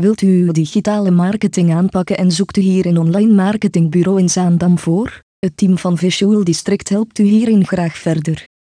Wilt u uw digitale marketing aanpakken en zoekt u hier een online marketingbureau in Zaandam voor? Het team van Visual District helpt u hierin graag verder.